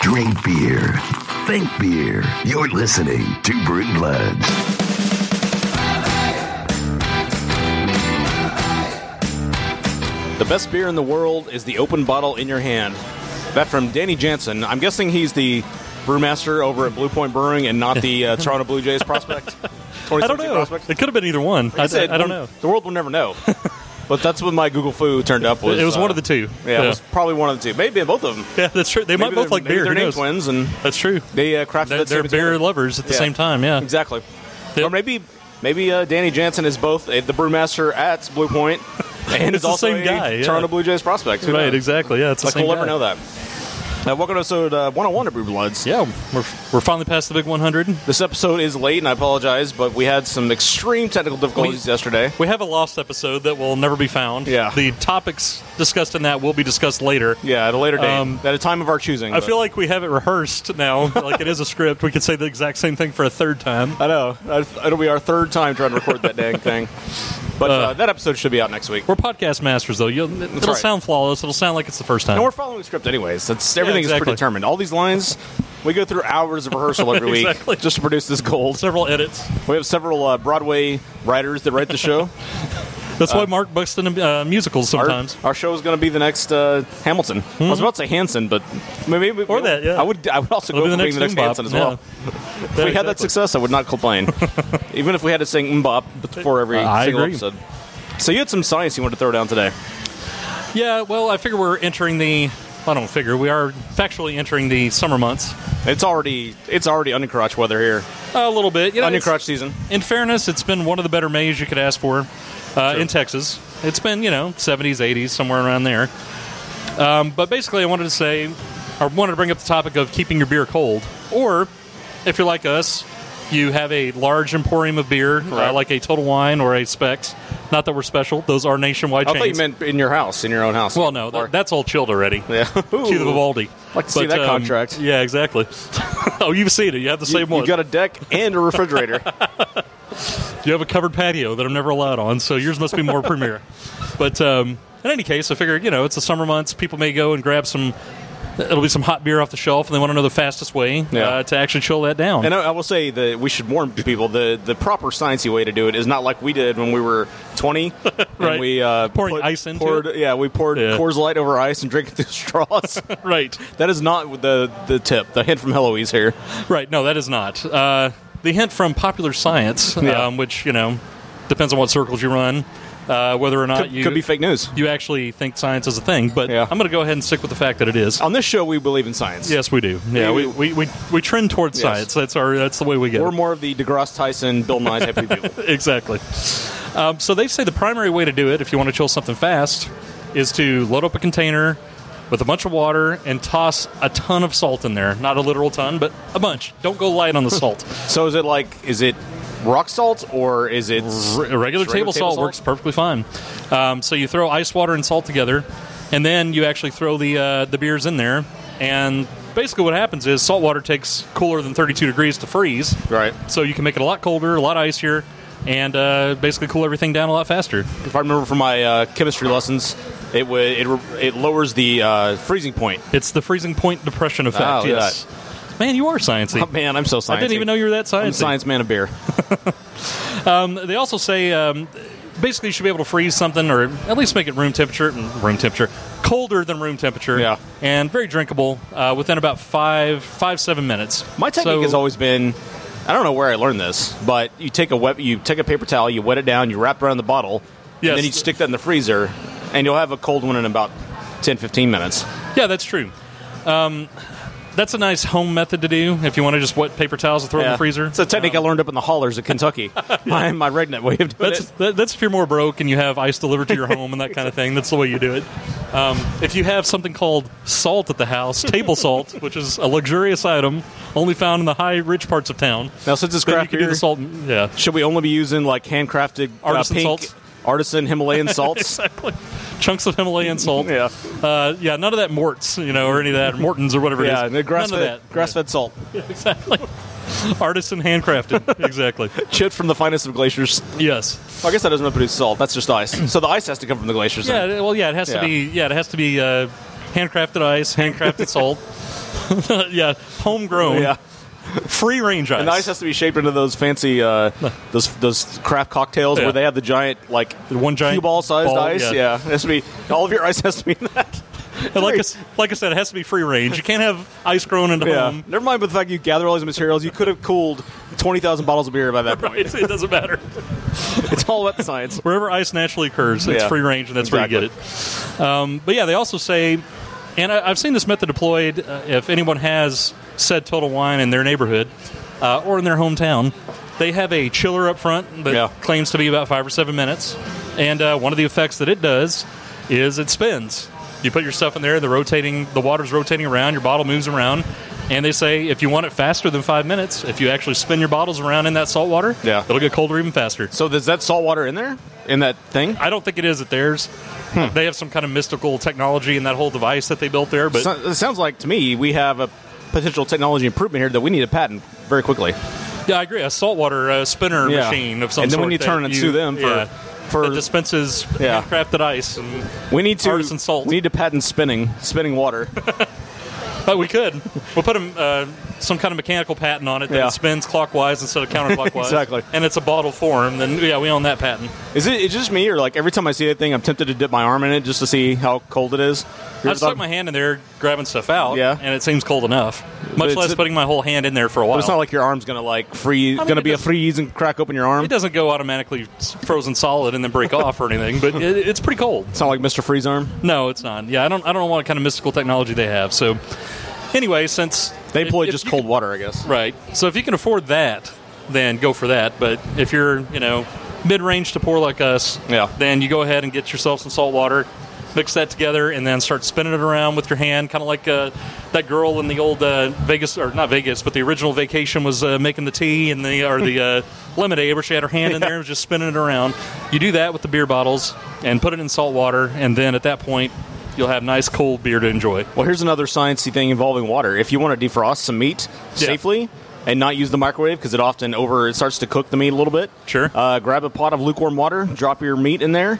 Drink beer. Think beer. You're listening to Brew Bloods. The best beer in the world is the open bottle in your hand. That from Danny Jansen. I'm guessing he's the brewmaster over at Blue Point Brewing and not the uh, Toronto Blue Jays prospect. I don't know. Prospect. It could have been either one. I, said, I don't know. The world will never know. but that's what my Google foo turned up was. it was uh, one of the two. Yeah, it was probably one of the two. Maybe both of them. Yeah, that's true. They might Maybe both they're- like beer. They're named twins, and That's true. they uh, crafted They're, they're beer lovers at the Yeah. same time. Yeah. Exactly. Yep. Or maybe maybe uh, Danny Jansen is both uh, the brewmaster at Blue Point and is the also same a guy, yeah. Toronto Blue Jays prospect. Who Right. knows? Exactly. Yeah. It's the Like we'll never know that. Uh, welcome to episode uh, 101 of Brew Bloods. Yeah, we're, we're finally past the big 100. This episode is late, and I apologize, but we had some extreme technical difficulties yesterday. We have a lost episode that will never be found. Yeah. The topics discussed in that will be discussed later. Yeah, at a later date, Um, at a time of our choosing. I but- feel like we have it rehearsed now, like it is a script. We could say the exact same thing for a third time. I know I- it'll be our third time trying to record that dang thing, but uh, Uh, that episode should be out next week. We're podcast masters, though. You'll, it'll right. sound flawless. It'll sound like it's the first time. And we're following the script anyways. That's everything exactly. is predetermined. All these lines, we go through hours of rehearsal every week Exactly. just to produce this gold. Several edits. We have several uh, Broadway writers that write the show. That's why Mark busts into uh, musicals sometimes. our show is going to be the next uh, Hamilton. I was about to say Hanson, but maybe Or that, yeah. I would. I would also It'll go be for the being next the next MMMBop, Hanson as yeah. well. If we had that success, I would not complain. Even if we had to sing MMMBop before every I single agree. episode. So you had some science you wanted to throw down today. Yeah, well, I figure we're entering the. I don't figure we are factually entering the summer months It's already it's already onion crotch weather here. a little bit. You know, Onion it's- crotch season. In fairness, it's been one of the better Mays you could ask for uh, in Texas. It's been, you know, 70s, 80s, somewhere around there. Um, but basically, I wanted to say, I wanted to bring up the topic of keeping your beer cold. Or, if you're like us, you have a large emporium of beer, Right. uh, like a Total Wine or a Spec's. Not that we're special; those are nationwide I thought you meant in your house, in your own house. well, no, that's all chilled already. yeah. Cue the Vivaldi. Like to see that contract. Yeah, exactly. oh, you've seen it. You have the You, same one. you got a deck and a refrigerator. You have a covered patio that I'm never allowed on, so yours must be more premier. But um, in any case, I figured, you know, it's the summer months. People may go and grab some. It'll be some hot beer off the shelf, and they want to know the fastest way Yeah. uh, to actually chill that down. and I, I will say that we should warn people the the proper sciencey way to do it is not like we did when we were 20. and Right. we uh, Pouring put- ice into poured, it? Yeah, we poured Yeah. Coors Light over ice and drank it through straws. right, that is not the the tip. The hint from Heloise here. right. No, that is not. Uh, the hint from popular science, Yeah. um, which you know depends on what circles you run, uh, whether or not Could, you could be fake news. you actually think science is a thing. But Yeah. I'm going to go ahead and stick with the fact that it is. On this show, we believe in science. Yes, we do. Yeah, we, we, we, we trend towards Yes. science. That's our that's the way we go. We're more of the DeGrasse Tyson, Bill Nye type people. exactly. Um, so they say the primary way to do it, if you want to chill something fast, is to load up a container with a bunch of water and toss a ton of salt in there. Not a literal ton, but a bunch. Don't go light on the salt. So is it like is it rock salt or is it R- regular Just table salt works perfectly fine. Um, so you throw ice water and salt together, and then you actually throw the uh, the beers in there. And basically, what happens is salt water takes cooler than 32 degrees to freeze. Right. So you can make it a lot colder, a lot icier, and uh, basically cool everything down a lot faster. If I remember from my uh, chemistry lessons, it would it, re- it lowers the uh, freezing point. It's the freezing point depression effect. Oh, yes. Man, you are sciencey. Oh, man, I'm so sciencey. I didn't even know you were that I'm science man of beer. They also say um, basically you should be able to freeze something or at least make it room temperature, room temperature, colder than room temperature. Yeah. And very drinkable uh, within about five, five, seven minutes. My technique So- has always been. I don't know where I learned this, but you take a wet, you take a paper towel, you wet it down, you wrap it around the bottle, Yes. and then you stick that in the freezer, and you'll have a cold one in about 10, 15 minutes. Yeah, that's true. Um, that's a nice home method to do if you want to just wet paper towels and throw it in the freezer. It's a technique I learned up in the hollers of Kentucky. my, my redneck way of doing That's it. that, that's if you're more broke and you have ice delivered to your home and that kind of thing. That's the way you do it. Um, if you have something called salt at the house, table salt, which is a luxurious item only found in the high rich parts of town, Now, since it's craft can do beer, the salt. Yeah, should we only be using like handcrafted uh, Artisan pink salts? Artisan Himalayan salts? exactly. Chunks of Himalayan salt. yeah, uh, yeah. None of that Morts, you know, or any of that Mortons or whatever yeah, it is. grass None of fed that. grass fed salt, exactly. Artisan handcrafted. exactly. chipped from the finest of glaciers. Yes. Well, I guess that doesn't produce salt. That's just ice. so the ice has to come from the glaciers. then. Yeah. Well, yeah. It has Yeah. to be. Yeah. It has to be. Uh, handcrafted ice, handcrafted salt. yeah, homegrown, Yeah. Free range ice. And the ice has to be shaped into those fancy uh, those those craft cocktails Yeah. where they have the giant like The one giant cue ball sized ice. yeah. Yeah. it has to be all of your ice has to be in that. And like, I, like I said, it has to be free range. You can't have ice grown into Yeah. home. Never mind the fact you gather all these materials. You could have cooled twenty thousand bottles of beer by that point. Right, it doesn't matter. It's all about the science. Wherever ice naturally occurs, it's Yeah. free range, and that's where you get it. Um, but yeah, they also say, and I, I've seen this method deployed. Uh, if anyone has said Total Wine in their neighborhood uh, or in their hometown, they have a chiller up front that Yeah. claims to be about five or seven minutes, and uh, one of the effects that it does is it spins. You put your stuff in there, the rotating, the water's rotating around, your bottle moves around, and they say if you want it faster than five minutes, if you actually spin your bottles around in that salt water, Yeah. it'll get colder even faster. So there's that salt water in there in that thing. I don't think it is at theirs. They have some kind of mystical technology in that whole device that they built there, but So- it sounds like to me we have a potential technology improvement here that we need to patent very quickly. yeah, I agree. A saltwater uh, spinner Yeah. machine of some And then sort. when you turn and sue them for- yeah, for- dispenses Yeah. handcrafted ice, and, We need to Artisan salt. We need to patent spinning, spinning water. but we could. We'll put a, uh, some kind of mechanical patent on it that Yeah. it spins clockwise instead of counterclockwise. Exactly. and it's a bottle form. Then yeah, we own that patent. Is it it's just me, or like every time I see that thing, I'm tempted to dip my arm in it just to see how cold it is? You ever I've stuck thought- my hand in there grabbing stuff out, Yeah. and it seems cold enough. Much it's- less putting my whole hand in there for a while. But it's not like your arm's gonna like freeze, mean, gonna it be a doesn't- freeze and crack open your arm. It doesn't go automatically s- frozen solid and then break off or anything, but it, it's pretty cold. It's not like Mr. Freeze arm. No, it's not. Yeah, I don't. I don't know what kind of mystical technology they have. So, anyway, since They employ if just cold can- water, I guess. right? So if you can afford that, then go for that. But if you're, you know, mid-range to poor like us, Yeah. then you go ahead and get yourself some salt water. Mix that together and then start spinning it around with your hand, kind of like uh, that girl in the old uh, Vegas, or not Vegas, but the original Vacation was uh, making the tea and the or the uh, lemonade, where she had her hand in there and was just spinning it around. You do that with the beer bottles and put it in salt water, and then at that point, you'll have nice cold beer to enjoy. Well, here's another sciencey thing involving water. If you want to defrost some meat Yeah. safely and not use the microwave because it often over it starts to cook the meat a little bit. Sure. Uh, grab a pot of lukewarm water, drop your meat in there.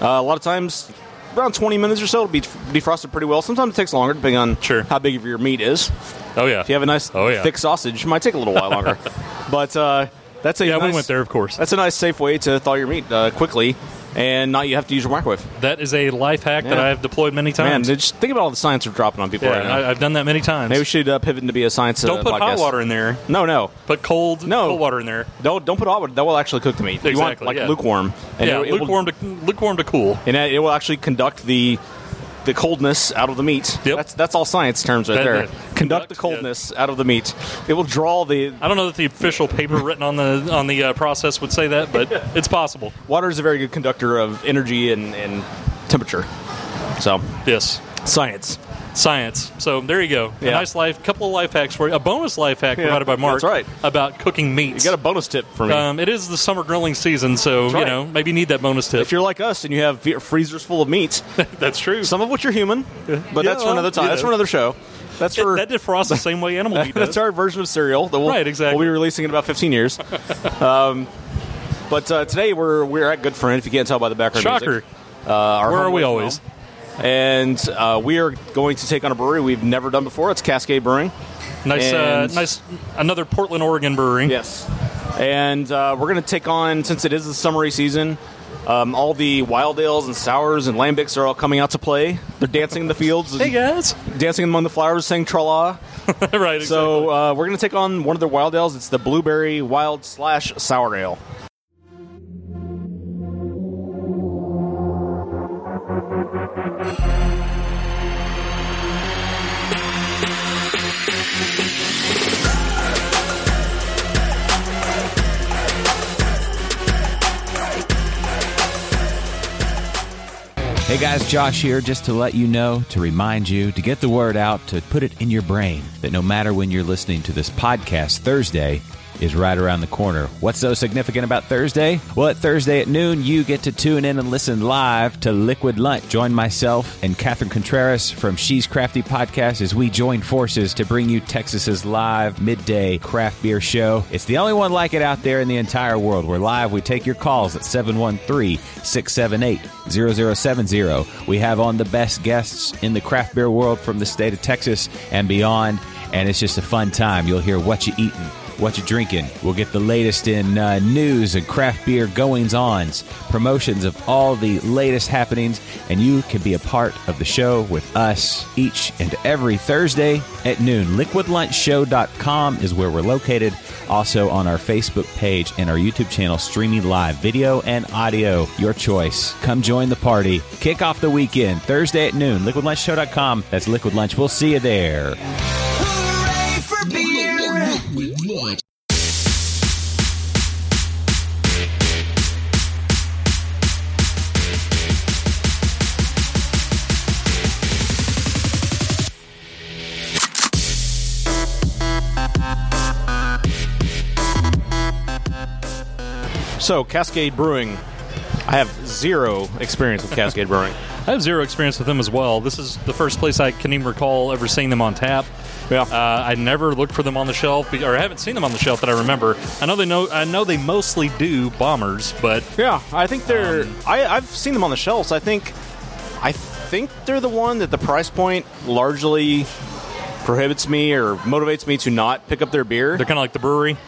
Uh, a lot of times, around 20 minutes or so, it'll be defrosted pretty well. Sometimes it takes longer, depending on Sure. how big of your meat is. Oh yeah, If you have a nice Oh, yeah. thick sausage, it might take a little while longer. but uh, that's a yeah, nice, we went there, of course. That's a nice, safe way to thaw your meat uh, quickly and not you have to use your microwave. That is a life hack that I've deployed many Man, times. just think about all the science we're dropping on people yeah, right now. I, I've done that many times. Maybe we should uh, pivot to be a science. Don't uh, put hot water in there. No, no, Put cold, No. cold water in there. don't don't put hot water. That will actually cook the meat. you want Exactly, like yeah. lukewarm. And yeah, it, it will- lukewarm to lukewarm to cool. and it will actually conduct the the coldness out of the meat. Yep. That's that's all science terms right That- there. that- conduct, conduct, the coldness out of the meat. It will draw the I don't know that the official paper written on the on the uh, process would say that, but it's possible. water is a very good conductor of energy and, and temperature. So Yes, science. Science. So there you go. Yeah. A nice life, couple of life hacks for you. A bonus life hack Yeah, provided by Mark. that's right. About cooking meats. You got a bonus tip for me. um, it is the summer grilling season, so you know maybe you need that bonus tip. if you're like us and you have freezers full of meat, That's true. some of which are human, but Yeah, that's for another time. you That's for another show. That's for that defrosts the same way animal meat That's does. our version of cereal that we'll, Right, exactly. we'll be releasing in about 15 years. um, but uh, today we're we're at Good Friend. If you can't tell by the background Shocker. music, uh, our Where are we always? home. And uh, we are going to take on a brewery we've never done before. It's Cascade Brewing. Nice, uh, nice. Another Portland, Oregon brewery. Yes. And uh, we're going to take on, since it is the summery season, um, all the wild ales and sours and lambics are all coming out to play. They're dancing in the fields, Hey guys. dancing among the flowers, saying tra la. right. Exactly. So uh, we're going to take on one of their wild ales. It's the blueberry wild slash sour ale. Hey guys, Josh here, just to let you know, to remind you, to get the word out, to put it in your brain that no matter when you're listening to this podcast Thursday, is right around the corner. What's so significant about Thursday? Well, at Thursday at noon, you get to tune in and listen live to Liquid Lunch. Join myself and Catherine Contreras from She's Crafty Podcast as we join forces to bring you Texas's live midday craft beer show. It's the only one like it out there in the entire world. We're live. We take your calls at 713 678 0070. We have on the best guests in the craft beer world from the state of Texas and beyond, and it's just a fun time. You'll hear what you eating, what you drinking. We'll get the latest in uh, news and craft beer goings ons, promotions of all the latest happenings, and you can be a part of the show with us each and every Thursday at noon. LiquidLunchShow.com is where we're located. Also on our Facebook page and our YouTube channel, streaming live video and audio. Your choice. Come join the party. Kick off the weekend Thursday at noon. LiquidLunchShow.com. That's Liquid Lunch. We'll see you there. So, Cascade Brewing. I have zero experience with Cascade Brewing. I have zero experience with them as well. This is the first place I can even recall ever seeing them on tap. Yeah. Uh, I never looked for them on the shelf, or I haven't seen them on the shelf that I remember. I know they know. I know they mostly do bombers, but Yeah, I think they're. Um, I, I've seen them on the shelves. I think, I think they're the one that the price point largely prohibits me or motivates me to not pick up their beer. they're kind of like the Bruery.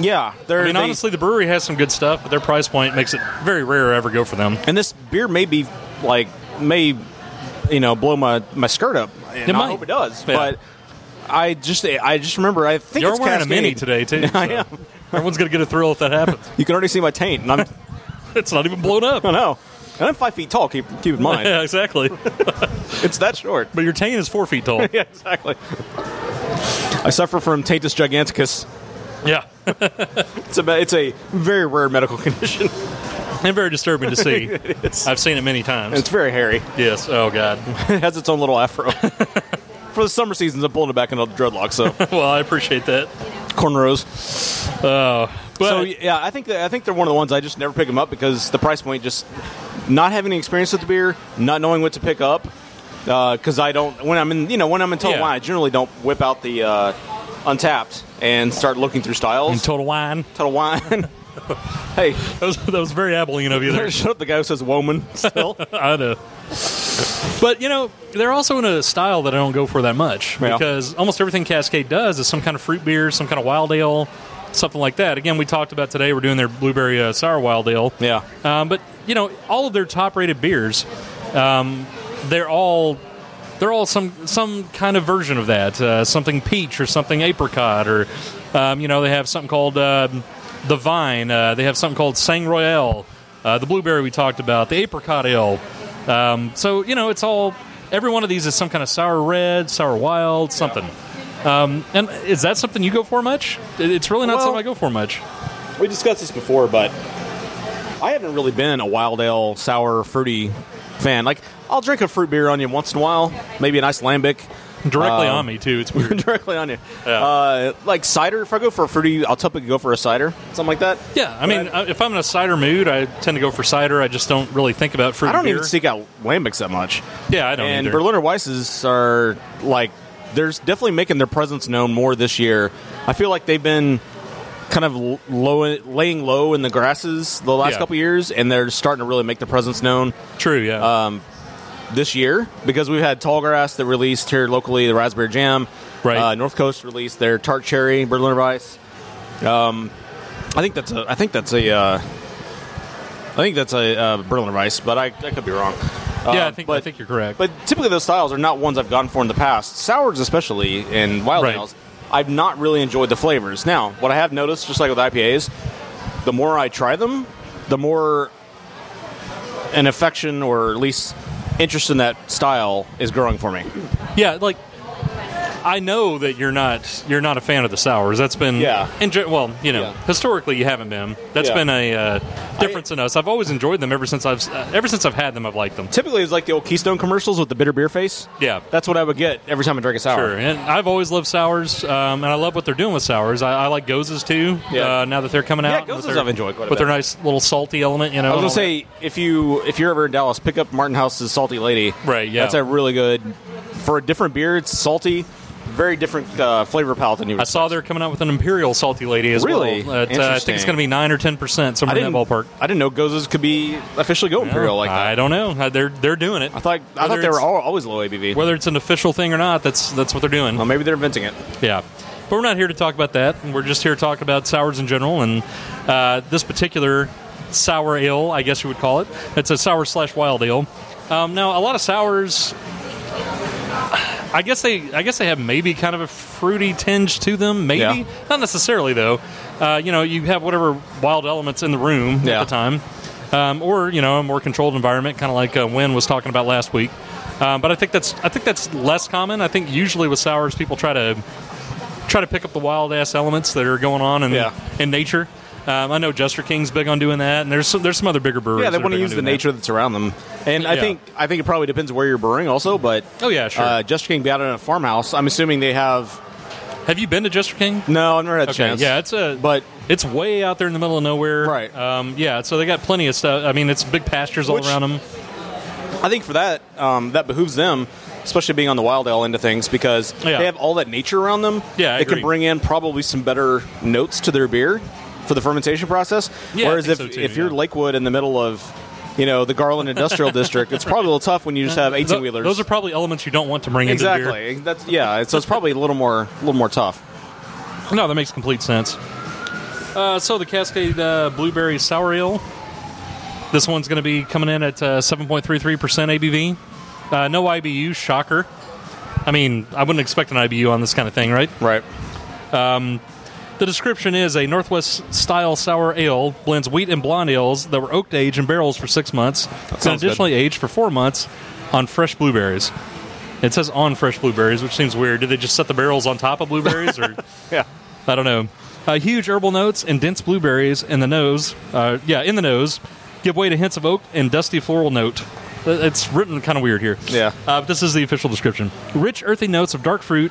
Yeah, they're. I mean, they- honestly, the Bruery has some good stuff, but their price point makes it very rare ever go for them. and this beer may be like may, you know, blow my my skirt up. And It I might. hope it does, Yeah. but. I just I just remember I think You're it's wearing a mini today too. I am. Everyone's gonna get a thrill if that happens. You can already see my taint, and I'm it's not even blown up. I know. And I'm five feet tall. Keep keep in mind, yeah, exactly. it's that short. But your taint is four feet tall. yeah, exactly. I suffer from taintus giganticus. Yeah, It's a it's a very rare medical condition. and very disturbing to see. I've seen it many times. it's very hairy. yes. Oh God. It has its own little afro. For the summer seasons, I'm pulling it back into the dreadlocks. So well, I appreciate that. cornrows. Oh, but So yeah, I think that, I think they're one of the ones I just never pick them up because the price point just not having any experience with the beer, not knowing what to pick up. Because I don't when I'm in you know when I'm in Total Yeah. Wine, I generally don't whip out the uh, Untappd and start looking through styles. in total wine. Total Wine. hey, That was, that was very Abilene of you there. shut up! The guy who says "woman" still. I know. But you know, they're also in a style that I don't go for that much Yeah. because almost everything Cascade does is some kind of fruit beer, some kind of wild ale, something like that. Again, we talked about today. We're doing their blueberry uh, sour wild ale. yeah. Um, but you know, all of their top-rated beers, um, they're all they're all some some kind of version of that. Uh, something peach or something apricot, or um, you know, they have something called um the vine. Uh, they have something called Sang Royale. Uh, the blueberry we talked about, the apricot ale. Um, so you know, it's all every one of these is some kind of sour red, sour wild, something. Um, and is that something you go for much? It's really not Well- something I go for much. We discussed this before, but I haven't really been a wild ale, sour, fruity fan. Like, I'll drink a fruit beer on you once in a while, maybe a nice lambic. Directly Um, on me too. It's weird. directly on you. Yeah. Uh, like cider, if I go for a fruity, I'll typically go for a cider, something like that. Yeah, I mean, uh, if I'm in a cider mood, I tend to go for cider. I just don't really think about fruit. I don't beer. even seek out lambics that much. Yeah, I don't and either. Berliner Weisses are like, they're definitely making their presence known more this year. I feel like they've been kind of low, laying low in the grasses the last Yeah. couple years, and they're starting to really make their presence known. True. Yeah. um, this year because we've had Tallgrass that released here locally the Raspberry Jam. Right. Uh, North Coast released their Tart Cherry Berliner Weiss. Um, I think that's a. I think that's a. Uh, I think that's a uh, Berliner Weiss, but I, I could be wrong. yeah, Uh, I think but, I think you're correct. But typically those styles are not ones I've gone for in the past. Sours, especially, and wild Right. ales, I've not really enjoyed the flavors. Now, what I have noticed, just like with IPAs, the more I try them, the more an affection or at least interest in that style is growing for me. yeah, like I know that you're not you're not a fan of the sours. That's been Yeah. In, well, you know, Yeah. historically you haven't been. That's Yeah. been a uh, difference in us. I've always enjoyed them ever since I've uh, ever since I've had them. I've liked them. Typically, it's like the old Keystone commercials with the bitter beer face. Yeah. That's what I would get every time I drink a sour. Sure, and I've always loved sours, um, and I love what they're doing with sours. I, I like goses too. Yeah. Uh, now that they're coming out, with Goses I've enjoyed quite a with their nice little salty element. You know, I was gonna all that. say if you if you're ever in Dallas, pick up Martin House's Salty Lady. Right, yeah. That's a really good for a different beer. It's salty, very different uh, flavor palette than you. Would I saw they're coming out with an imperial salty lady as Really? well. Uh, I think it's Interesting. going to be nine or ten percent, somewhere in that ballpark. I didn't know Goses could be officially go imperial like that. I don't know. Uh, They're they're doing it. I thought I Whether thought they were it's- all, always low ABV. whether it's an official thing or not. That's that's what they're doing. well, maybe they're inventing it. Yeah. But we're not here to talk about that. We're just here to talk about sours in general. And uh, this particular sour ale, I guess you would call it, it's a sour slash wild ale. Um, now, a lot of sours, I guess they, I guess they have maybe kind of a fruity tinge to them. Maybe Yeah. not necessarily though. Uh, you know, you have whatever wild elements in the room Yeah. at the time, um, or you know, a more controlled environment, kind of like uh, Win was talking about last week. Um, but I think that's I think that's less common. I think usually with sours, people try to try to pick up the wild ass elements that are going on in, Yeah. in nature. Um, I know Jester King's big on doing that, and there's some, there's some other bigger breweries. Yeah, they want to use the doing that. nature that's around them, and I Yeah. think I think it probably depends where you're brewing also. But Oh yeah, sure. uh, Jester King be out in a farmhouse. I'm assuming they have. Have you been to Jester King? No, I've never had a Okay, chance. yeah, it's a but it's way out there in the middle of nowhere. Right. Um, yeah, so they got plenty of stuff. I mean, it's big pastures all Which- around them. I think for that, um, that behooves them, especially being on the wild ale end of things, because Yeah. they have all that nature around them. Yeah, I they agree. can bring in probably some better notes to their beer for the fermentation process. Yeah, Whereas if so too, if you're yeah. Lakewood in the middle of you know the Garland Industrial District, it's probably a little tough when you just have eighteen wheelers. Those are probably elements you don't want to bring into beer. exactly. That's yeah. So it's probably a little more a little more tough. No, that makes complete sense. Uh, so the Cascade uh, Blueberry Sour Ale. This one's going to be coming in at uh, 7.33% ABV. Uh, no IBU, shocker. I mean, I wouldn't expect an IBU on this kind of thing, right? Right. The description is a Northwest style sour ale blends wheat and blonde ales that were oaked aged in barrels for six months, and additionally aged for four months on fresh blueberries. It says on fresh blueberries, which seems weird. Did they just set the barrels on top of blueberries, or Yeah. I don't know. Uh, huge herbal notes and dense blueberries in the nose. Uh, yeah, in the nose, give way to hints of oak and dusty floral note. Uh, It's written kind of weird here. Yeah. Uh, but this is the official description. Rich, earthy notes of dark fruit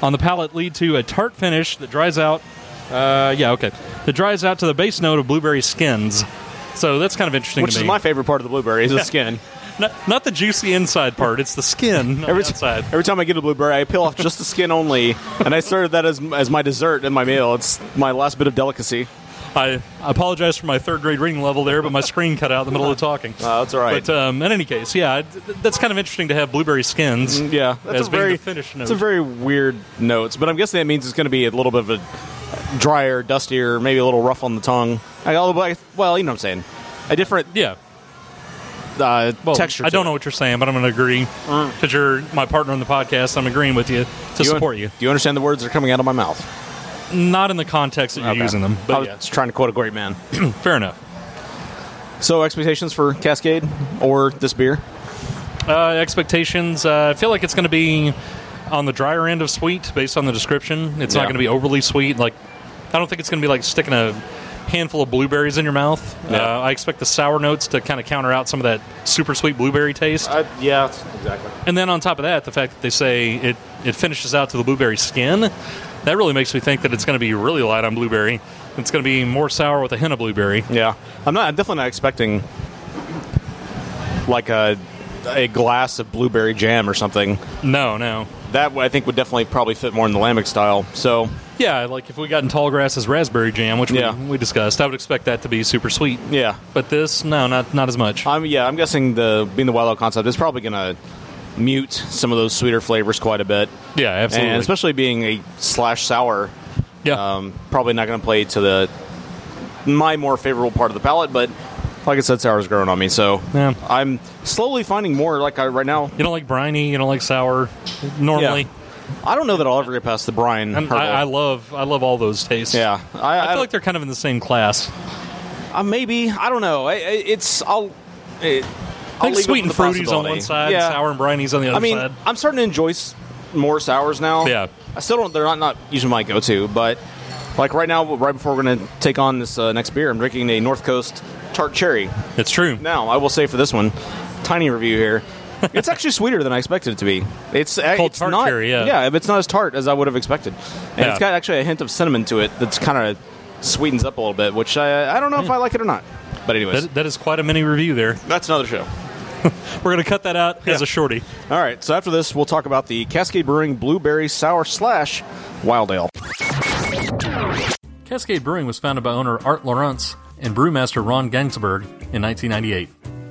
on the palate lead to a tart finish that dries out. Uh, yeah, okay. It dries out to the base note of blueberry skins. So that's kind of interesting Which to is me. my favorite part of the blueberry is the skin. not, not the juicy inside part; it's the skin Every, outside. every time I get a blueberry, I peel off just the skin only, and I serve that as, as my dessert in my meal. It's my last bit of delicacy. I apologize for my third grade reading level there, but my screen cut out in the middle of talking. Uh, that's all right. But um, in any case, yeah, th- that's kind of interesting to have blueberry skins. yeah, that's a very finish It's a very weird notes, but I'm guessing that means it's going to be a little bit of a drier, dustier, maybe a little rough on the tongue. Although, well, you know what I'm saying. A different Yeah. uh, Well, texture. I don't it. know what you're saying, but I'm going to agree because you're my partner on the podcast. I'm agreeing with you to Do support you. Do you understand the words that are coming out of my mouth? Not in the context that you're Okay. using them, I but was yeah, trying to quote a great man. fair enough. So, expectations for Cascade or this beer? Uh, expectations. Uh, I feel like it's going to be on the drier end of sweet, based on the description. It's not going to be overly sweet. Like, I don't think it's going to be like sticking a handful of blueberries in your mouth. Yeah. Uh, I expect the sour notes to kind of counter out some of that super sweet blueberry taste. Uh, yeah, exactly. And then on top of that, the fact that they say it, it finishes out to the blueberry skin, that really makes me think that it's going to be really light on blueberry. It's going to be more sour with a hint of blueberry. Yeah, I'm not. I'm definitely not expecting like a a glass of blueberry jam or something. No, no. That I think would definitely probably fit more in the lambic style. So Yeah, like if we got in Tallgrass's raspberry jam, which Yeah. we, we discussed, I would expect that to be super sweet. yeah, But this, no, not not as much. I'm yeah. I'm guessing the being the wild out concept is probably going to mute some of those sweeter flavors quite a bit, Yeah, absolutely. and especially being a slash sour, yeah, um, probably not going to play to the my more favorable part of the palate. But like I said, sour's growing on me, so Yeah. I'm slowly finding more like I right now. you don't like briny, you don't like sour. Normally, Yeah. I don't know that I'll ever get past the brine. I, I love I love all those tastes. yeah, I, I feel like they're kind of in the same class. Uh, maybe I don't know. I, I, it's I'll. It, I think sweet and fruity's on one side, Yeah. sour and briny's on the other I mean, side. I'm starting to enjoy more sours now. Yeah. I still don't. They're not not usually my go-to, but like right now, right before we're going to take on this uh, next beer, I'm drinking a North Coast Tart Cherry. It's true. Now, I will say for this one, tiny review here. It's actually sweeter than I expected it to be. It's uh, Called it's tart not, cherry, yeah. yeah, it's not as tart as I would have expected, and Yeah. it's got actually a hint of cinnamon to it that's kind of sweetens up a little bit, which I, I don't know if I like it or not. But anyways, That, that is quite a mini review there. that's another show. We're going to cut that out as a shorty. All right, so after this, we'll talk about the Cascade Brewing Blueberry Sour Slash Wild Ale. Cascade Brewing was founded by owner Art Lawrence and brewmaster Ron Gansberg in 1998.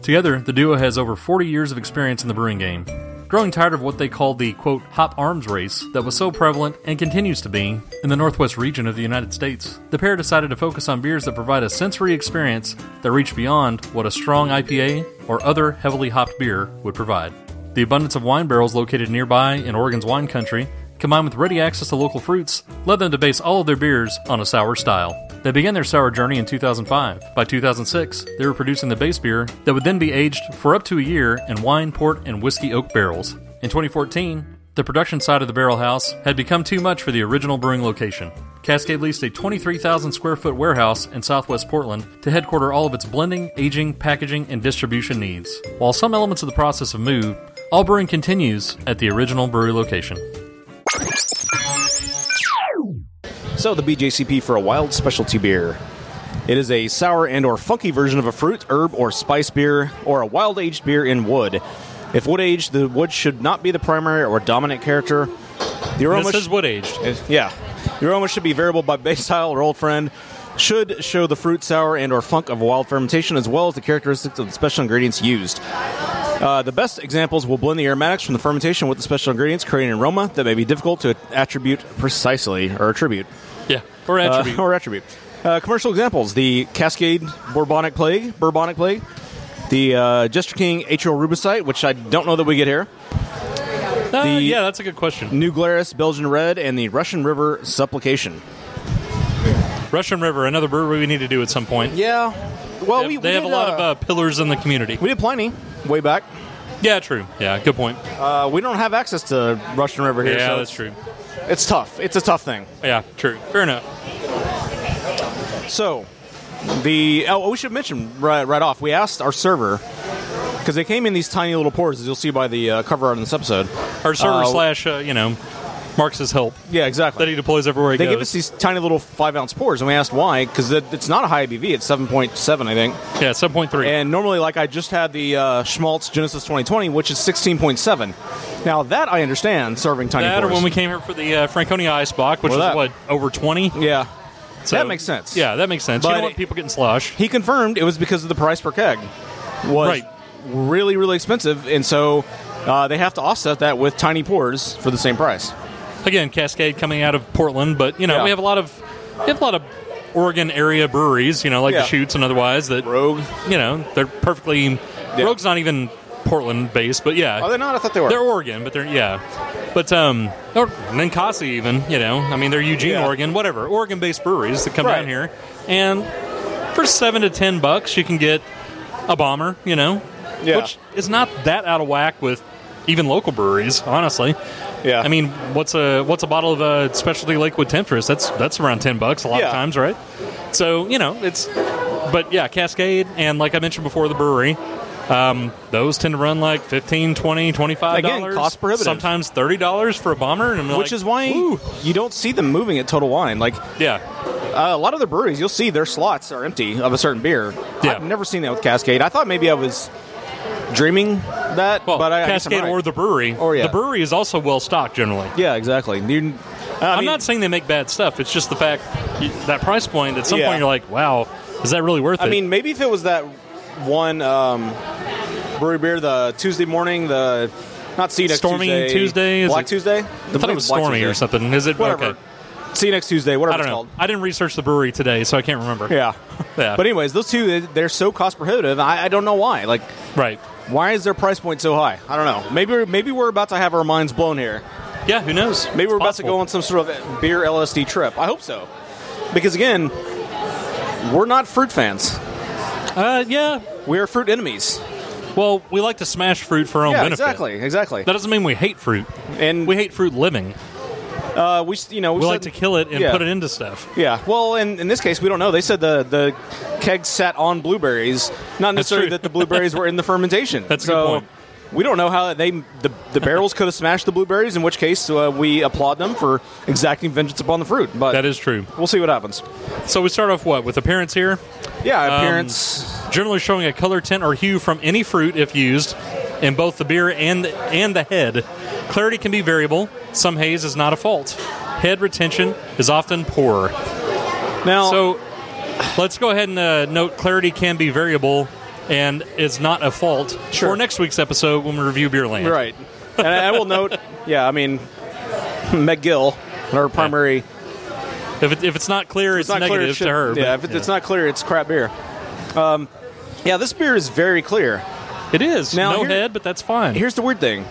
Together, the duo has over 40 years of experience in the brewing game. Growing tired of what they called the quote hop arms race that was so prevalent and continues to be in the northwest region of the United States, the pair decided to focus on beers that provide a sensory experience that reach beyond what a strong IPA or other heavily hopped beer would provide. The abundance of wine barrels located nearby in Oregon's wine country, combined with ready access to local fruits, led them to base all of their beers on a sour style. They began their sour journey in 2005. By 2006, they were producing the base beer that would then be aged for up to a year in wine, port, and whiskey oak barrels. In 2014, the production side of the barrel house had become too much for the original brewing location. Cascade leased a 23,000 square foot warehouse in southwest Portland to headquarter all of its blending, aging, packaging, and distribution needs. While some elements of the process have moved, all brewing continues at the original brewery location. So the BJCP for a wild specialty beer. It is a sour and or funky version of a fruit, herb, or spice beer, or a wild aged beer in wood. If wood aged, the wood should not be the primary or dominant character. The aroma This is wood aged. yeah, the aroma should be variable by base style or old friend. Should show the fruit, sour, and or funk of wild fermentation, as well as the characteristics of the special ingredients used. Uh, the best examples will blend the aromatics from the fermentation with the special ingredients, creating an aroma that may be difficult to attribute precisely or attribute Or uh, attribute. or attribute. Uh, commercial examples: the Cascade Bourbonic Plague, Bourbonic Plague, the uh, Jester King Atrial Rubicite, which I don't know that we get here. Uh, the- yeah, that's a good question. New Glarus Belgian Red, and the Russian River Supplication. Russian River, another brewery we need to do at some point. Yeah, well, they we, they we have did, a lot uh, of uh, pillars in the community. we did plenty way back. Yeah, true. Yeah, good point. Uh, we don't have access to Russian River here. Yeah, so that's true. It's tough. It's a tough thing. Yeah, true. Fair enough. So, the oh, we should mention right, right off. We asked our server because they came in these tiny little pours, as you'll see by the uh, cover art in this episode. Our server Uh, slash, uh, you know, Marx's help Yeah, exactly. that he deploys everywhere he they goes. give us these tiny little five ounce pours, and we asked why because it, it's not a high ABV. It's seven point seven, I think. yeah, seven point three. And normally, like I just had the uh, Shmaltz Genesis 2020, which is sixteen point seven. Now that I understand, serving tiny That or when we came here for the uh, Franconia Ice Bock, which was what over twenty. yeah, So, that makes sense. Yeah, that makes sense. you don't want people getting slosh. he confirmed it was because of the price per keg was Right. really really expensive, and so uh, they have to offset that with tiny pours for the same price. Again, Cascade coming out of Portland, but you know Yeah. we have a lot of we have a lot of Oregon area breweries, you know, like Yeah. Deschutes and otherwise that Rogue, you know they're perfectly. Yeah. Rogue's not even Portland based, but yeah, are they not? I thought they were. They're Oregon, but they're yeah. But um, or Ninkasi even, you know, I mean they're Eugene, Yeah. Oregon, whatever, Oregon-based breweries that come Right. down here, and for seven to ten bucks you can get a bomber, you know, Yeah. which is not that out of whack with even local breweries, honestly. Yeah, I mean, what's a what's a bottle of a specialty Lakewood Temptress? That's that's around ten bucks a lot Yeah. of times, right? So you know, it's but yeah, Cascade and like I mentioned before, the Bruery. Um, those tend to run like 15 20 25 Again, cost prohibitive. sometimes $30 for a bomber which like, is why ooh. you don't see them moving at Total Wine. Like yeah uh, a lot of the breweries, you'll see their slots are empty of a certain beer. Yeah. I've never seen that with Cascade. I thought maybe I was dreaming that, well but I, Cascade right. or the Bruery Or, yeah. the Bruery is also well stocked generally yeah, exactly. You- I I'm mean, not saying they make bad stuff it's just the fact that price point at some Yeah. point you're like wow is that really worth I it I mean, maybe if it was that one um, Bruery beer, the Tuesday morning, the not see next Stormy Tuesday, Tuesday, is Black it- Tuesday. I thought it was stormy or something is it Whatever. okay See you next Tuesday. Whatever I don't it's know called. I didn't research the Bruery today so I can't remember Yeah. Yeah. But anyways, those two they're so cost prohibitive. I, I don't know why. Like, right why is their price point so high? I don't know. Maybe we're, maybe we're about to have our minds blown here. yeah who knows Maybe It's we're about possible. to go on some sort of beer LSD trip. I hope so. Because again, we're not fruit fans. uh, yeah We are fruit enemies. Well, we like to smash fruit for our own yeah, benefit. exactly, exactly. That doesn't mean we hate fruit. And We hate fruit living. Uh, we, you know, we, We like to kill it and yeah. put it into stuff. Yeah, well, in, in this case, we don't know. They said the the keg sat on blueberries, not necessarily that the blueberries were in the fermentation. That's a good so, point. We don't know how they the, the barrels could have smashed the blueberries. In which case, uh, we applaud them for exacting vengeance upon the fruit. But That is true. we'll see what happens. So we start off what with appearance here. Yeah, Um, appearance. Generally showing a color tint or hue from any fruit if used in both the beer and and the head. Clarity can be variable. Some haze is not a fault. Head retention is often poor. now, So let's go ahead and uh, note clarity can be variable and is not a fault Sure. for next week's episode when we review Beer Land. right, and I, I will note. Yeah, I mean, McGill, Gill, our primary. If, it, if it's not clear, it's, not clear, negative it should- to her. Yeah, but, if it, it's not clear, it's crap beer. Um, yeah, this beer is very clear. It is. Now, no here- head, but that's fine. Here's the weird thing.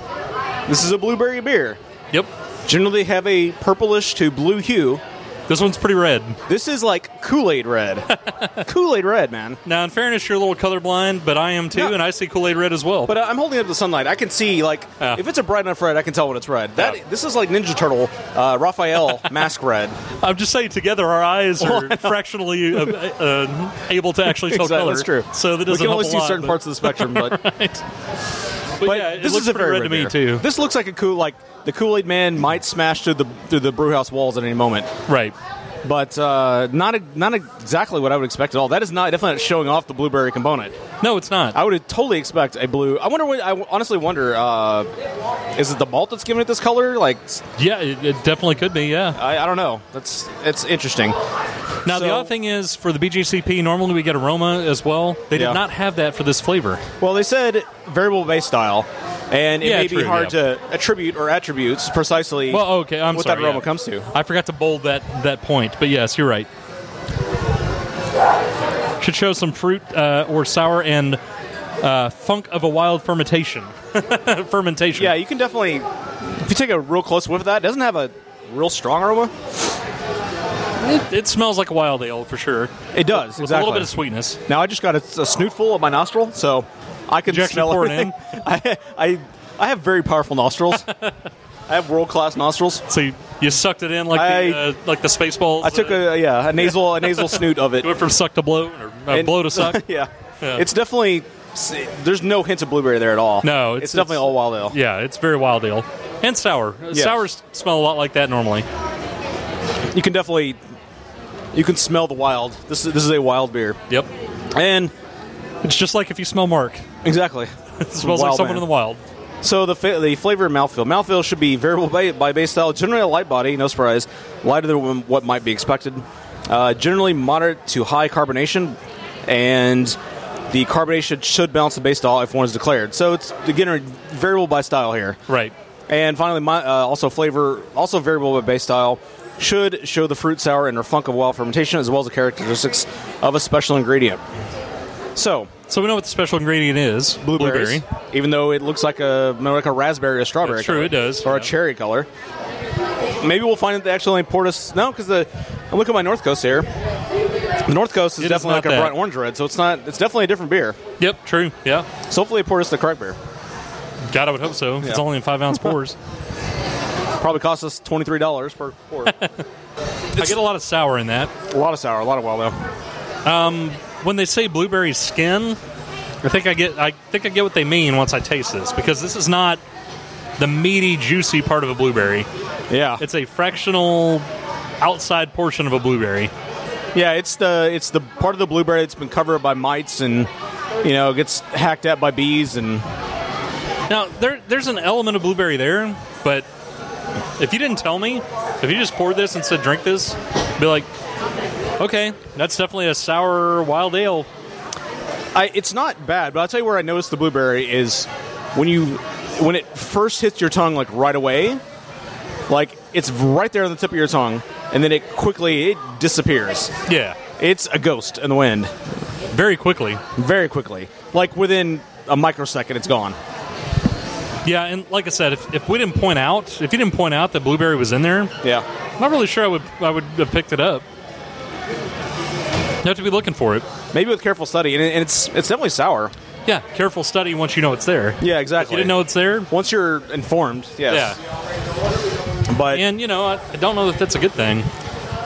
This is a blueberry beer. yep. Generally have a purplish to blue hue. This one's pretty red. This is like Kool-Aid red. Kool-Aid red, man. Now, in fairness, you're a little colorblind, but I am too, No. and I see Kool Aid red as well. But uh, I'm holding up the sunlight. I can see like Yeah. if it's a bright enough red, I can tell when it's red. That Yeah. this is like Ninja Turtle, uh, Raphael mask red. I'm just saying, together our eyes are fractionally uh, uh, able to actually tell Exactly, color. That's true. So that we doesn't can only see lot, certain but- parts of the spectrum, but, But, but yeah, it this looks is a pretty very red to me beer. too. This looks like a cool like the Kool-Aid man might smash through the through the brew house walls at any moment. Right. but uh, not a, not exactly what I would expect at all. That is not definitely not showing off the blueberry component. No, it's not. I would totally expect a blue. I wonder what. I honestly wonder. Uh, is it the malt that's giving it this color? Like, yeah, it, it definitely could be. Yeah. I, I don't know. That's it's interesting. Now the other thing is for the BJCP, normally we get aroma as well. They Yeah. did not have that for this flavor. Well, they said variable base style, and it Yeah, may be hard yeah. to attribute or attributes precisely. Well, okay, I'm what sorry. that aroma comes to. I forgot to bold that that point, but yes, you're right. Should show some fruit uh, or sour and uh, funk of a wild fermentation. fermentation. Yeah, you can definitely. If you take a real close whiff of that, it doesn't have a real strong aroma. It, it smells like a wild ale for sure. It does With exactly. a little bit of sweetness. Now I just got a, a snootful of my nostril, so I can actually smell everything. I, I I have very powerful nostrils. I have world class nostrils. So you, you sucked it in like I- the uh, like the Spaceballs. I took uh, a yeah a nasal a nasal snoot of it. went from suck to blow or uh, And- blow to suck. yeah. Yeah. it's definitely. There's no hints of blueberry there at all. No, it's, it's- definitely it's- all wild ale. Yeah, it's very wild ale and sour. Uh, Yes. Sours smell a lot like that normally. You can definitely. You can smell the wild. This is this is a wild beer, Yep, and it's just like if you smell Mark. exactly. It smells like someone man. in the wild. So the fa- the flavor mouthfeel. Mouthfeel should be variable by, by base style. Generally a light body, no surprise. Lighter than what might be expected. Uh, generally moderate to high carbonation, and the carbonation should balance the base style if one is declared. So it's again variable by style here. Right. And finally, my, uh, also flavor, also variable by base style, should show the fruit sour and or funk of wild fermentation as well as the characteristics of a special ingredient. So So we know what the special ingredient is. blueberries, Blueberry. even though it looks like a like a raspberry or strawberry. That's true, color, it does, or yeah. a cherry color. Maybe we'll find that they actually poured us no, because the I look at my North Coast here. The North Coast is It is definitely not like a that. bright orange red, so it's not. It's definitely a different beer. Yep, true. Yeah. So hopefully, they poured us the correct beer. God, I would hope so. It's only in five ounce pours. Probably cost us twenty three dollars per pour. I get a lot of sour in that. a lot of sour, a lot of wild ale. Um, When they say blueberry skin, I think I get I think I get what they mean once I taste this because this is not the meaty, juicy part of a blueberry. Yeah, It's a fractional outside portion of a blueberry. Yeah, it's the it's the part of the blueberry that's been covered by mites and you know gets hacked at by bees and Now there there's an element of blueberry there, but if you didn't tell me, if you just poured this and said drink this, I'd be like, okay, that's definitely a sour wild ale. I, it's not bad. But I'll tell you where I noticed the blueberry is when you when it first hits your tongue like right away, like it's right there on the tip of your tongue, and then it quickly it disappears. Yeah, It's a ghost in the wind very quickly. very quickly, like within a microsecond, it's gone. Yeah, and like I said, if, if we didn't point out, if you didn't point out that blueberry was in there, Yeah, I'm not really sure I would I would have picked it up. You have to be looking for it. maybe with careful study, and, it, and it's it's definitely sour. Yeah, careful study once you know it's there. Yeah, If exactly. you didn't know it's there, Once you're informed, yes. yeah. But And you know, I, I don't know that that's a good thing.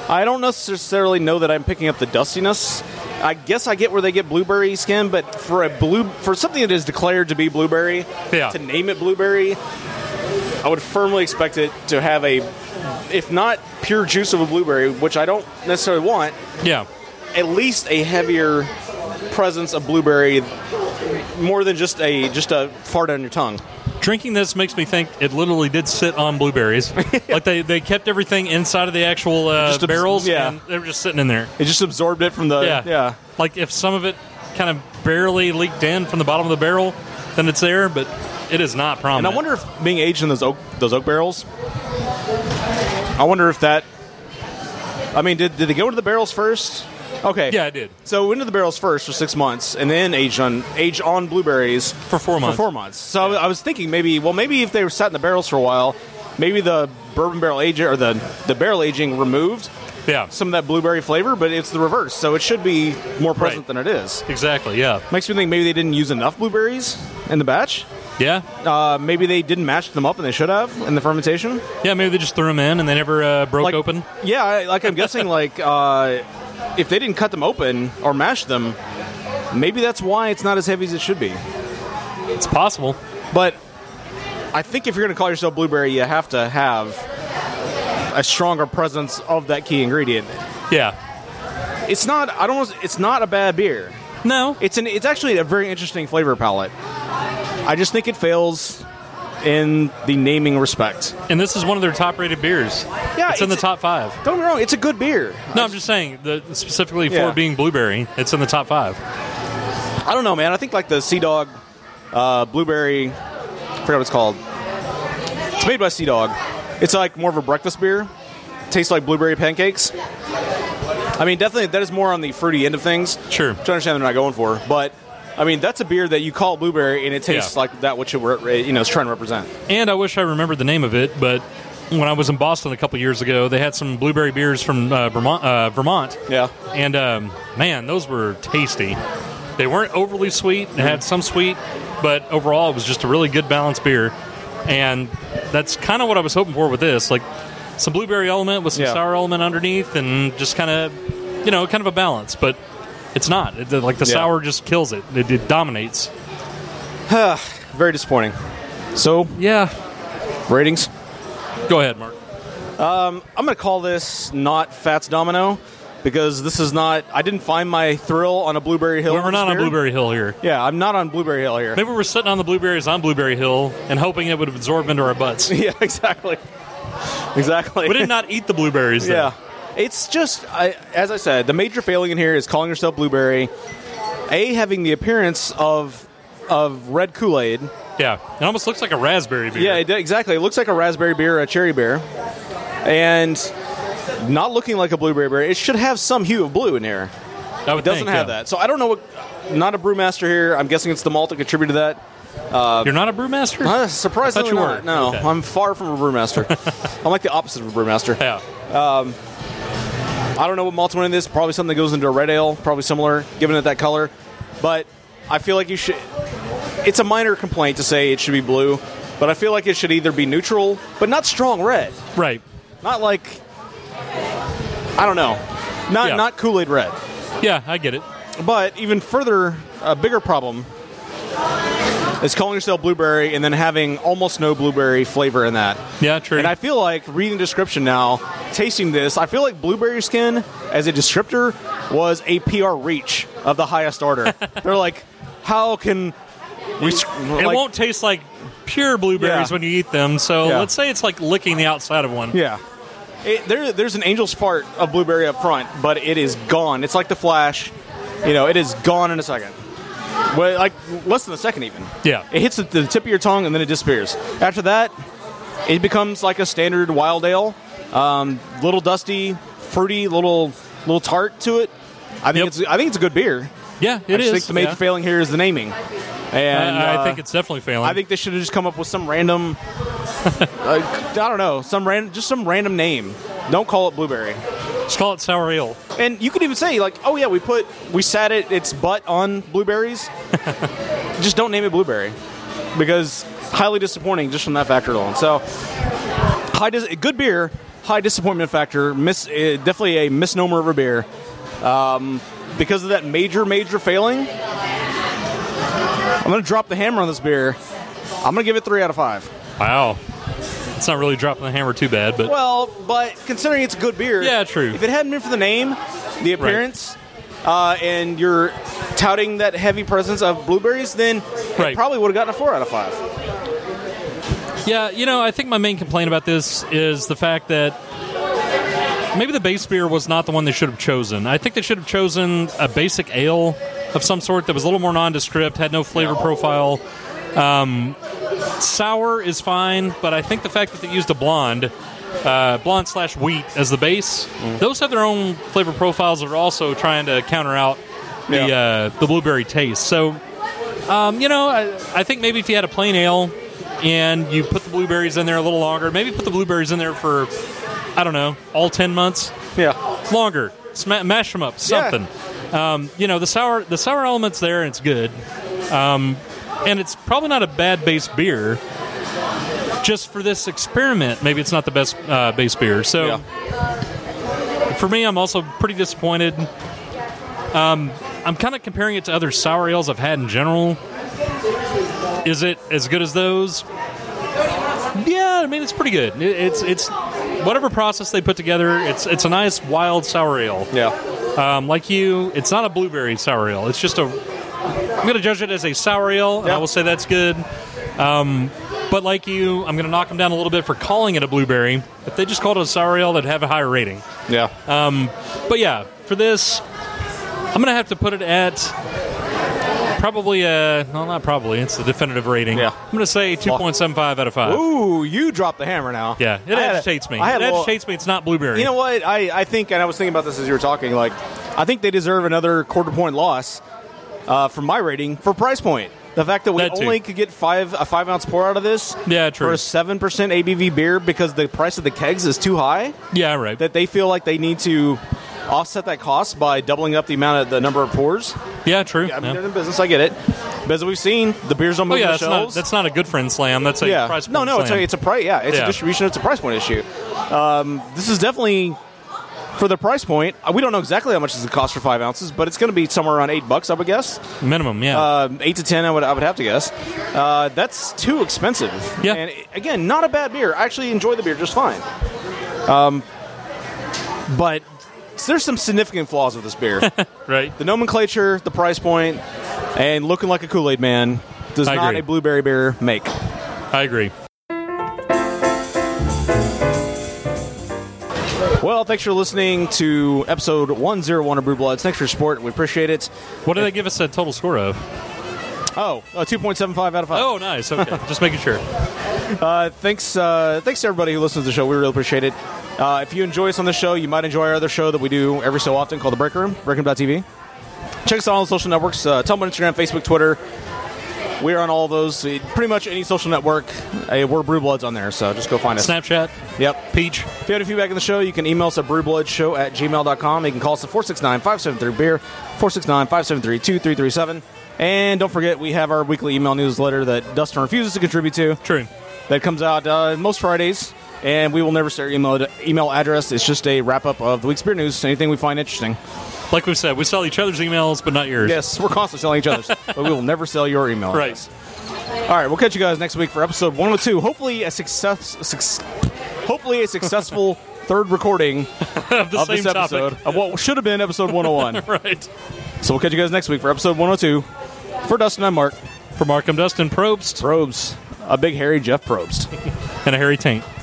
I don't necessarily know that I'm picking up the dustiness. I guess I get where they get blueberry skin, but for a blue for something that is declared to be blueberry, Yeah. to name it blueberry, I would firmly expect it to have a, if not pure juice of a blueberry, which I don't necessarily want, Yeah. At least a heavier presence of blueberry, more than just a just a fart on your tongue. Drinking this makes me think it literally did sit on blueberries. like they, they kept everything inside of the actual uh, abs- barrels, yeah. and they were just sitting in there. It just absorbed it from the Yeah. yeah. Like if some of it kind of barely leaked in from the bottom of the barrel, then it's there, but it is not prominent. And. I wonder if being aged in those oak those oak barrels. I wonder if that. I mean, did, did they go into the barrels first? Okay. Yeah, I did. So into the barrels first for six months, and then aged on aged on blueberries For four months. For four months. So I was- I was thinking maybe, well, maybe if they were sat in the barrels for a while, maybe the bourbon barrel aging or the the barrel aging removed Yeah, some of that blueberry flavor, but it's the reverse. So it should be more present Right. than it is. exactly. Yeah, Makes me think maybe they didn't use enough blueberries in the batch. yeah, Uh, maybe they didn't match them up and they should have in the fermentation. yeah. Maybe they just threw them in and they never uh, broke Like open. Yeah, like I'm guessing like uh, if they didn't cut them open or mash them, maybe that's why it's not as heavy as it should be. It's possible. But I think if you're going to call yourself blueberry, you have to have a stronger presence of that key ingredient. Yeah. It's not. I don't. It's not a bad beer. No. It's an. It's actually a very interesting flavor palette. I just think it fails in the naming respect. And this is one of their top-rated beers. Yeah, it's in the it's- top five. Don't get me wrong. It's a good beer. No, I'm just saying that specifically Yeah. for being blueberry, it's in the top five. I don't know, man. I think like the Sea Dog uh, blueberry. I forgot what it's called. It's made by Sea Dog. It's like more of a breakfast beer. Tastes like blueberry pancakes. I mean, definitely that is more on the fruity end of things. Sure. Which I understand they're not going for, but I mean that's a beer that you call blueberry and it tastes Yeah. like that which it re- you know is trying to represent. And I wish I remembered the name of it, but when I was in Boston a couple years ago, they had some blueberry beers from uh, Vermont, uh, Vermont, Yeah. and um, man, those were tasty. They weren't overly sweet; they had some sweet, but overall, it was just a really good balanced beer. And that's kind of what I was hoping for with this, like some blueberry element with some Yeah. sour element underneath, and just kind of, you know, kind of a balance. But it's not. It, like the Yeah. sour just kills it. It, it dominates. Very disappointing. So Yeah. ratings. Go ahead, Mark. Um, I'm going to call this not Fats Domino because this is not. I didn't find my thrill on a Blueberry Hill. We're not on. Blueberry Hill here. Yeah, I'm not on Blueberry Hill here. Maybe we're sitting on the blueberries on Blueberry Hill and hoping it would absorb into our butts. yeah, exactly. Exactly. We did not eat the blueberries. Though. yeah. It's just, I, as I said, the major failing in here is calling yourself Blueberry. A, having the appearance of of red Kool Aid. yeah. It almost looks like a raspberry beer. Yeah, it, exactly. It looks like a raspberry beer or a cherry beer. And not looking like a blueberry beer. It should have some hue of blue in here. It doesn't think, have yeah. that. So I don't know what. Not a brewmaster here. I'm guessing it's the malt that contributed to that. You're not a brewmaster. Uh, surprisingly I thought you not. were. No, Okay. I'm far from a brewmaster. I'm like the opposite of a brewmaster. Yeah. I don't know what malt in this. Probably something that goes into a red ale. Probably similar, giving it that color. But I feel like you should. It's a minor complaint to say it should be blue, but I feel like it should either be neutral, but not strong red. Right. Not like I don't know, not Yeah. not Kool Aid red. Yeah, I get it. But even further, a bigger problem is calling yourself blueberry and then having almost no blueberry flavor in that. Yeah, true. And I feel like reading the description now, tasting this, I feel like blueberry skin as a descriptor was a PR reach of the highest order. They're like, how can we? sc- it like- won't taste like pure blueberries Yeah. when you eat them. So Yeah. let's say it's like licking the outside of one. Yeah. It, there, there's an angel's fart of blueberry up front, but it is gone. It's like the Flash. You know, it is gone in a second. Well, like less than a second, even. Yeah. It hits the, the tip of your tongue and then it disappears. After that, it becomes like a standard wild ale. Um, little dusty, fruity, little little tart to it. I think Yep. it's I think it's a good beer. Yeah, it is. I is. think the major yeah. failing here is the naming. And I, I uh, think it's definitely failing. I think they should have just come up with some random, uh, I don't know, some random, just some random name. Don't call it blueberry. Just call it sour ale. And you could even say like, oh yeah, we put we sat it its butt on blueberries. just don't name it blueberry because highly disappointing just from that factor alone. So, high dis- good beer, high disappointment factor. Miss, uh, definitely a misnomer of a beer. Um, because of that major, major failing, I'm going to drop the hammer on this beer. I'm going to give it three out of five. Wow. It's not really dropping the hammer too bad, but Well, but considering it's a good beer, Yeah, true. If it hadn't been for the name, the appearance, uh, and you're touting that heavy presence of blueberries, then it Right. probably would have gotten a four out of five. Yeah, you know, I think my main complaint about this is the fact that maybe the base beer was not the one they should have chosen. I think they should have chosen a basic ale of some sort that was a little more nondescript, had no flavor profile. Um, sour is fine, but I think the fact that they used a blonde, uh, blonde slash wheat as the base, those have their own flavor profiles that are also trying to counter out the Yeah. uh, the blueberry taste. So um, you know, I, I think maybe if you had a plain ale and you put the blueberries in there a little longer, maybe put the blueberries in there for, I don't know, all 10 months, Yeah, longer, Sma- mash them up, something. Um, you know, the sour the sour element's there and it's good. Um, and it's probably not a bad base beer. Just for this experiment, maybe it's not the best uh, base beer. So yeah, for me, I'm also pretty disappointed. Um, I'm kind of comparing it to other sour ales I've had in general. Is it as good as those? Yeah, I mean it's pretty good. It- It's it's whatever process they put together. It's it's a nice wild sour ale. yeah. Um, like you, it's not a blueberry sour ale. It's just a. I'm going to judge it as a sour ale, and Yeah. I will say that's good. Um, but like you, I'm going to knock them down a little bit for calling it a blueberry. If they just called it a sour ale, they'd have a higher rating. Yeah. But yeah, for this, I'm gonna have to put it at probably a well, not probably. It's the definitive rating. Yeah. I'm gonna say 2.75 out of five. Ooh, you dropped the hammer now. Yeah, it had a- agitates me. I it agitates me. It's not blueberry. You know what? I, I think, and I was thinking about this as you were talking. Like, I think they deserve another quarter point loss uh, for my rating for price point. The fact that we That only could get five a five ounce pour out of this, Yeah, true. for a seven percent ABV beer because the price of the kegs is too high. yeah, right. That they feel like they need to offset that cost by doubling up the amount of the number of pours. yeah, true. I mean, Yeah. they're in business. I get it. But as we've seen, the beers don't Oh yeah, the that's not shelves. that's not a good friend slam. That's a yeah. price no, point no, it's slam. a, it's a price. Yeah, it's Yeah. a distribution. It's a price point issue. Um, this is definitely for the price point. uh, We don't know exactly how much it's going to cost for five ounces, but it's going to be somewhere around eight bucks, I would guess. minimum. Yeah, Uh, eight to ten, I would, I would have to guess. Uh, that's too expensive. Yeah. And again, not a bad beer. I actually enjoy the beer just fine. Um, but there's some significant flaws with this beer. right. the nomenclature, the price point, and looking like a Kool Aid man does I not agree. a blueberry beer make. I agree. Well, thanks for listening to episode 101 of Brew Bloods. Thanks for your support. We appreciate it. What did they give us a total score of? Oh, uh, 2.75 out of 5. Oh, nice. Okay, just making sure. Uh, thanks, uh, thanks to everybody who listens to the show. We really appreciate it. Uh, if you enjoy us on the show, you might enjoy our other show that we do every so often called The Break Room, breakroom.tv. Check us out on the social networks uh, Tumblr, Instagram, Facebook, Twitter. We're on all those. Uh, Pretty much any social network. Uh, we're Brew Bloods on there, so just go find us. Snapchat, Yep. Peach. If you have any feedback on the show, you can email us at brewbloodsshow at gmail.com. You can call us at 469-573-BEER, 469-573-2337. And don't forget, we have our weekly email newsletter that Dustin refuses to contribute to. True. That comes out uh, most Fridays. And we will never our email, email address. It's just a wrap-up of the week's beer news, anything we find interesting. Like we said, we sell each other's emails, but not yours. Yes, we're constantly selling each other's, but we will never sell your email Right. address. All right, we'll catch you guys next week for episode 102. Hopefully a success, suc- hopefully a successful third recording of the of same this episode topic. of what should have been episode 101. right. so we'll catch you guys next week for episode 102. For Dustin, I'm Mark. For Markham Dustin Probst Probst, a big hairy Jeff Probst. and a hairy taint.